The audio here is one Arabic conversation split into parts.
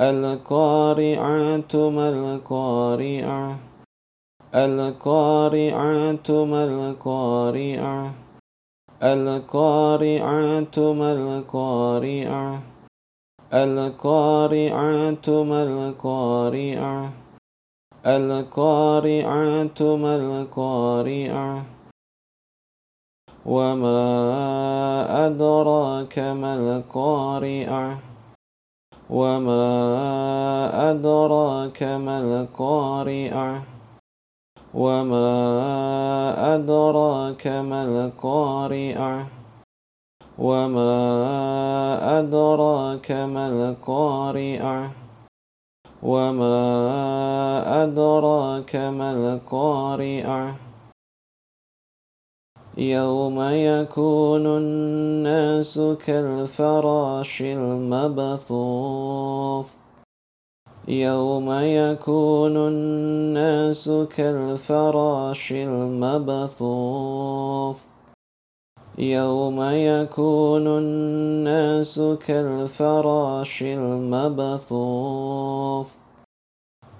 القارعة ما القارعة؟ القارعة ما القارعة؟ القارعة ما القارعة؟ القارعة ما القارعة؟ القارعة ما القارعة؟ وما أدراك ما القارعة؟ وما أدراك ما القارعة؟ وما أدراك ما القارعة؟ وما أدراك ما القارعة؟ وما أدراك ما القارعة؟ يوم يكون الناس كالفراش المبثوث. يوم يكون الناس كالفراش المبثوث. يوم يكون الناس كالفراش المبثوث.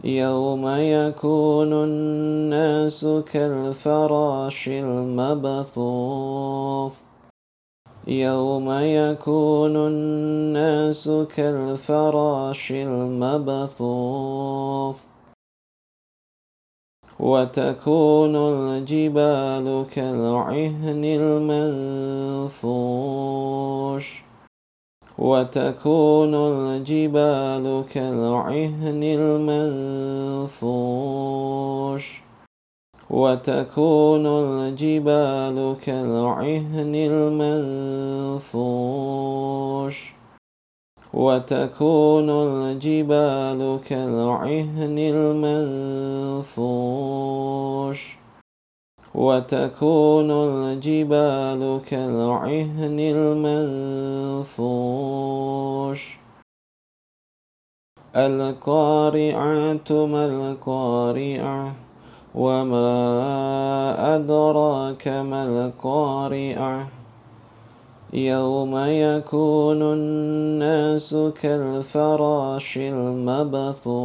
يوم يكون الناس كالفراش المبثوث. يوم يكون الناس كالفراش المبثوث. وتكون الجبال كالعهن المنفوش. وتكون الجبال كالعهن المنفوش. وتكون الجبال كالعهن المنفوش. وتكون الجبال كالعهن المنفوش. وتكون الجبال كالعهن المنفوش. القارعة ما القارعة وما أدراك ما القارعة. يوم يكون الناس كالفراش المبثوث.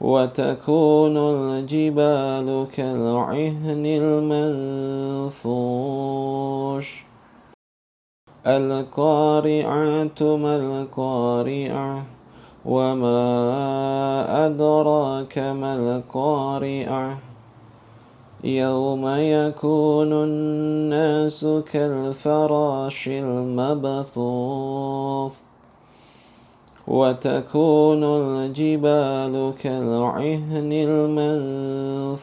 وتكون الجبال كالعهن المنفوش. القارعة ما القارعة وما أدراك ما القارعة. يوم يكون الناس كالفراش المبثوث. وتكون الجبال كالعهن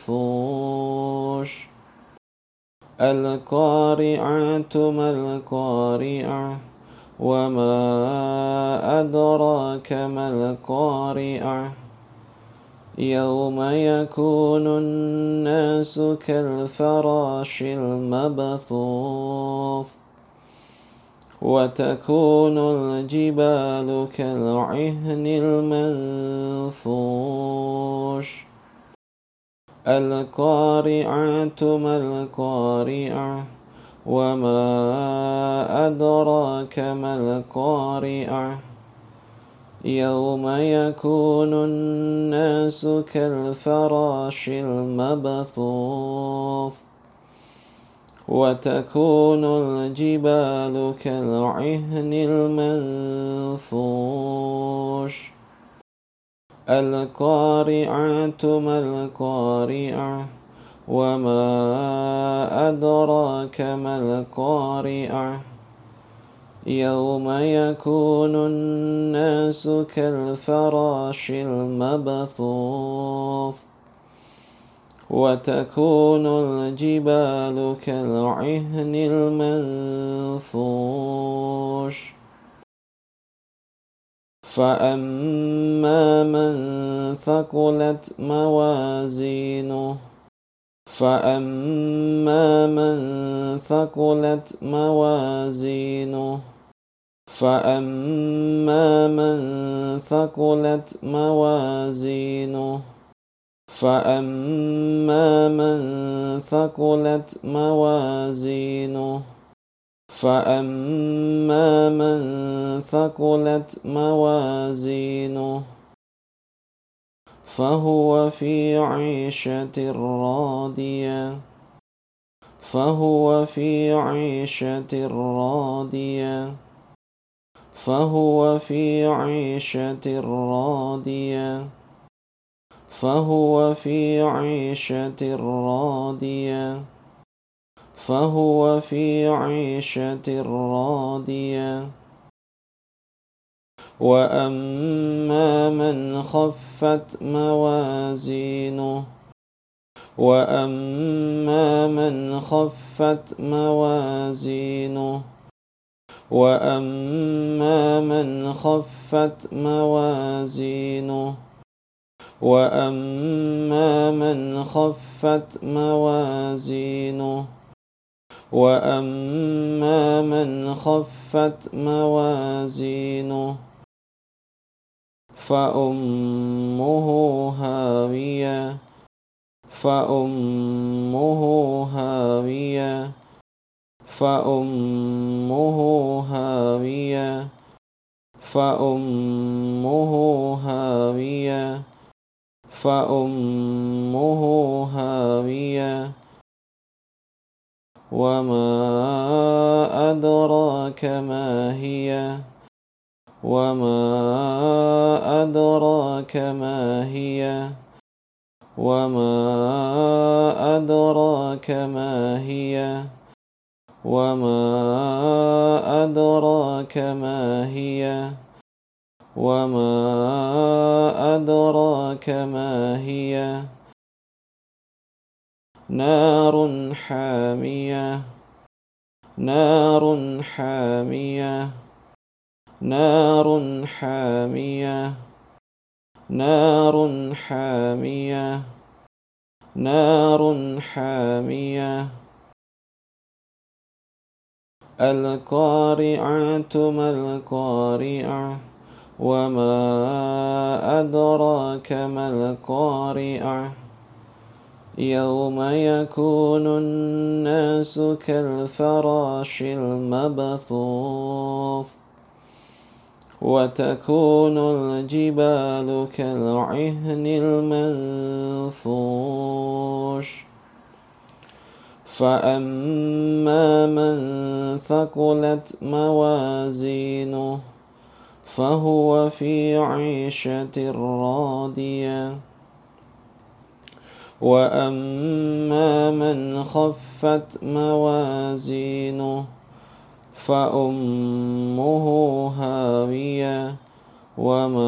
المنفوش. القارعة ما القارعة وما أدراك ما القارعة. يوم يكون الناس كالفراش المبثوث. وتكون الجبال كالعهن المنفوش. القارعة ما القارعة وما أدراك ما القارعة. يوم يكون الناس كالفراش المبثوث. وتكون الجبال كالعهن المنفوش. القارعة ما القارعة وما أدراك ما القارعة. يوم يكون الناس كالفراش المبثوث. وتكون الجبال كالعهن المنفوش. فأما من ثقلت موازينه فأما من ثقلت موازينه فأما من ثقلت موازينه. فأما من ثقلت موازينه فأما من ثقلت موازينه فهو في عيشة راضية فهو في عيشة راضية فهو في عيشة راضية فهو في عيشة راضية. فهو في عيشة راضية. وأما من خفت موازينه. وأما من خفت موازينه. وأما من خفت موازينه. وأما من خفت موازينه وأما من خفت موازينه فأمه هاوية فأمه هاوية فأمه هاوية فأمه فأمه هاوية. وما أدراك ما هي. وما أدراك ما هي. وما أدراك ما هي. وما أدراك ما هي. وما أدراك ما هي نار حامية نار حامية نار حامية نار حامية نار حامية القارعة ما القارعة وما أدراك ما القارعة يوم يكون الناس كالفراش المبثوث وتكون الجبال كالعهن المنفوش فأما من ثقلت موازينه فهو في عيشة راضية. وأما من خفت موازينه فأمه هاوية. وما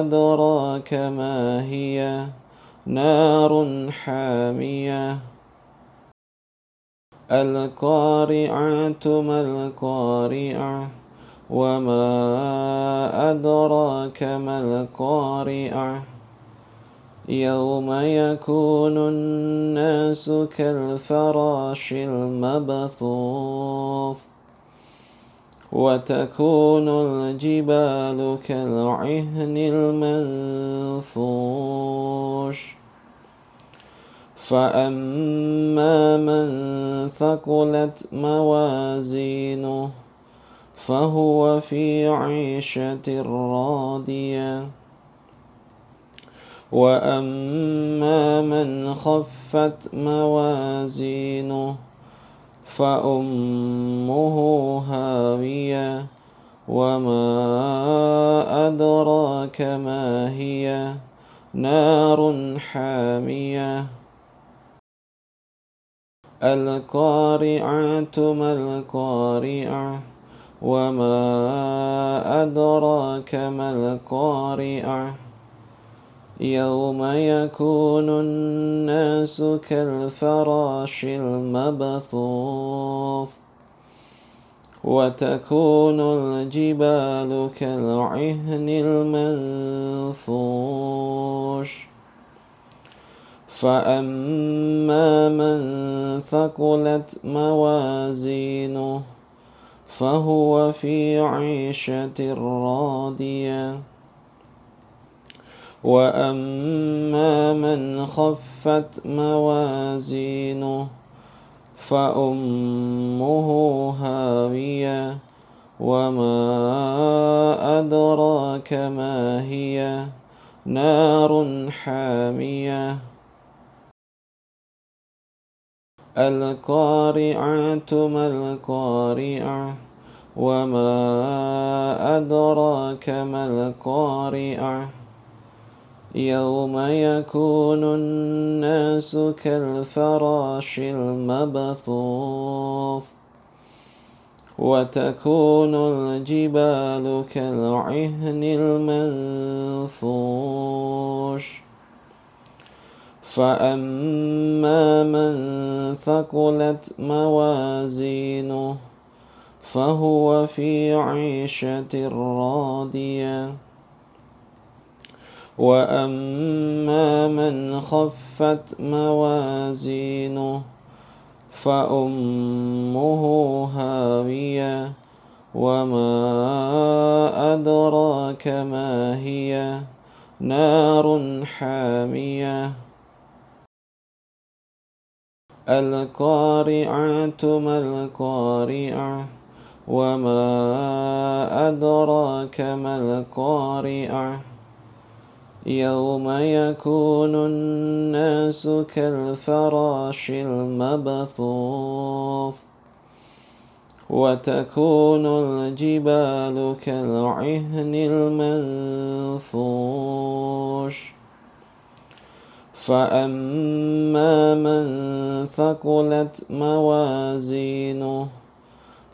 أدراك ما هي نار حامية. القارعة ما القارعة؟ وما أدراك ما القارعة يوم يكون الناس كالفراش المبثوث وتكون الجبال كالعهن المنفوش فأما من ثقلت موازينه فهو في عيشة راضية. وأما من خفت موازينه فأمه هاوية. وما أدراك ما هي. نار حامية. القارعة ما القارعة؟ وما أدراك ما القارعة يوم يكون الناس كالفراش المبثوث وتكون الجبال كالعهن المنفوش فأما من ثقلت موازينه فهو في عيشة راضية. وأما من خفت موازينه فأمه هاوية. وما أدراك ما هي. نار حامية. القارعة ما القارعة؟ وما أدراك ما القارعة يوم يكون الناس كالفراش المبثوث وتكون الجبال كالعهن المنفوش فأما من ثقلت موازينه فهو في عيشة راضية. وأما من خفت موازينه فأمه هاوية. وما أدراك ما هي. نار حامية. القارعة ما القارعة؟ وما أدراك ما القارعة يوم يكون الناس كالفراش المبثوث وتكون الجبال كالعهن المنفوش فأما من ثقلت موازينه